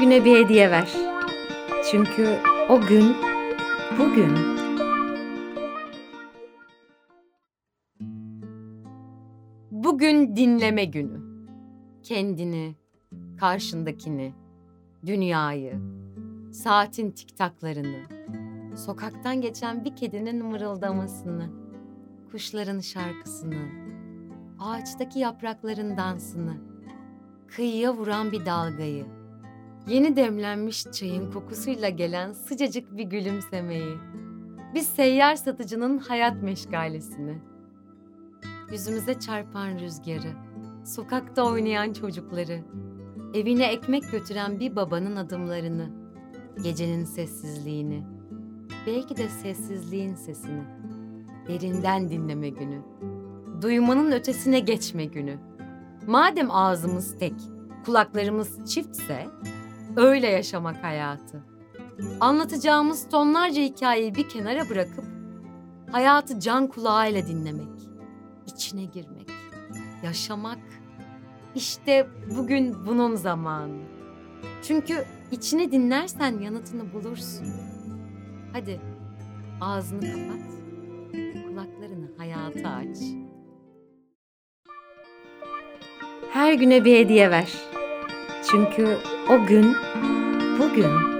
Güne bir hediye ver. Çünkü o gün bugün. Bugün dinleme günü. Kendini, karşındakini, dünyayı, saatin tiktaklarını, sokaktan geçen bir kedinin mırıldamasını, kuşların şarkısını, ağaçtaki yaprakların dansını, kıyıya vuran bir dalgayı, yeni demlenmiş çayın kokusuyla gelen sıcacık bir gülümsemeyi, bir seyyar satıcının hayat meşgalesini, yüzümüze çarpan rüzgarı, sokakta oynayan çocukları, evine ekmek götüren bir babanın adımlarını, gecenin sessizliğini, belki de sessizliğin sesini, derinden dinleme günü, duymanın ötesine geçme günü. Madem ağzımız tek, kulaklarımız çiftse, öyle yaşamak hayatı. Anlatacağımız tonlarca hikayeyi bir kenara bırakıp, hayatı can kulağıyla dinlemek, içine girmek, yaşamak. İşte bugün bunun zamanı. Çünkü içini dinlersen yanıtını bulursun. Hadi ağzını kapat, kulaklarını hayata aç. Her güne bir hediye ver. Çünkü o gün bugün.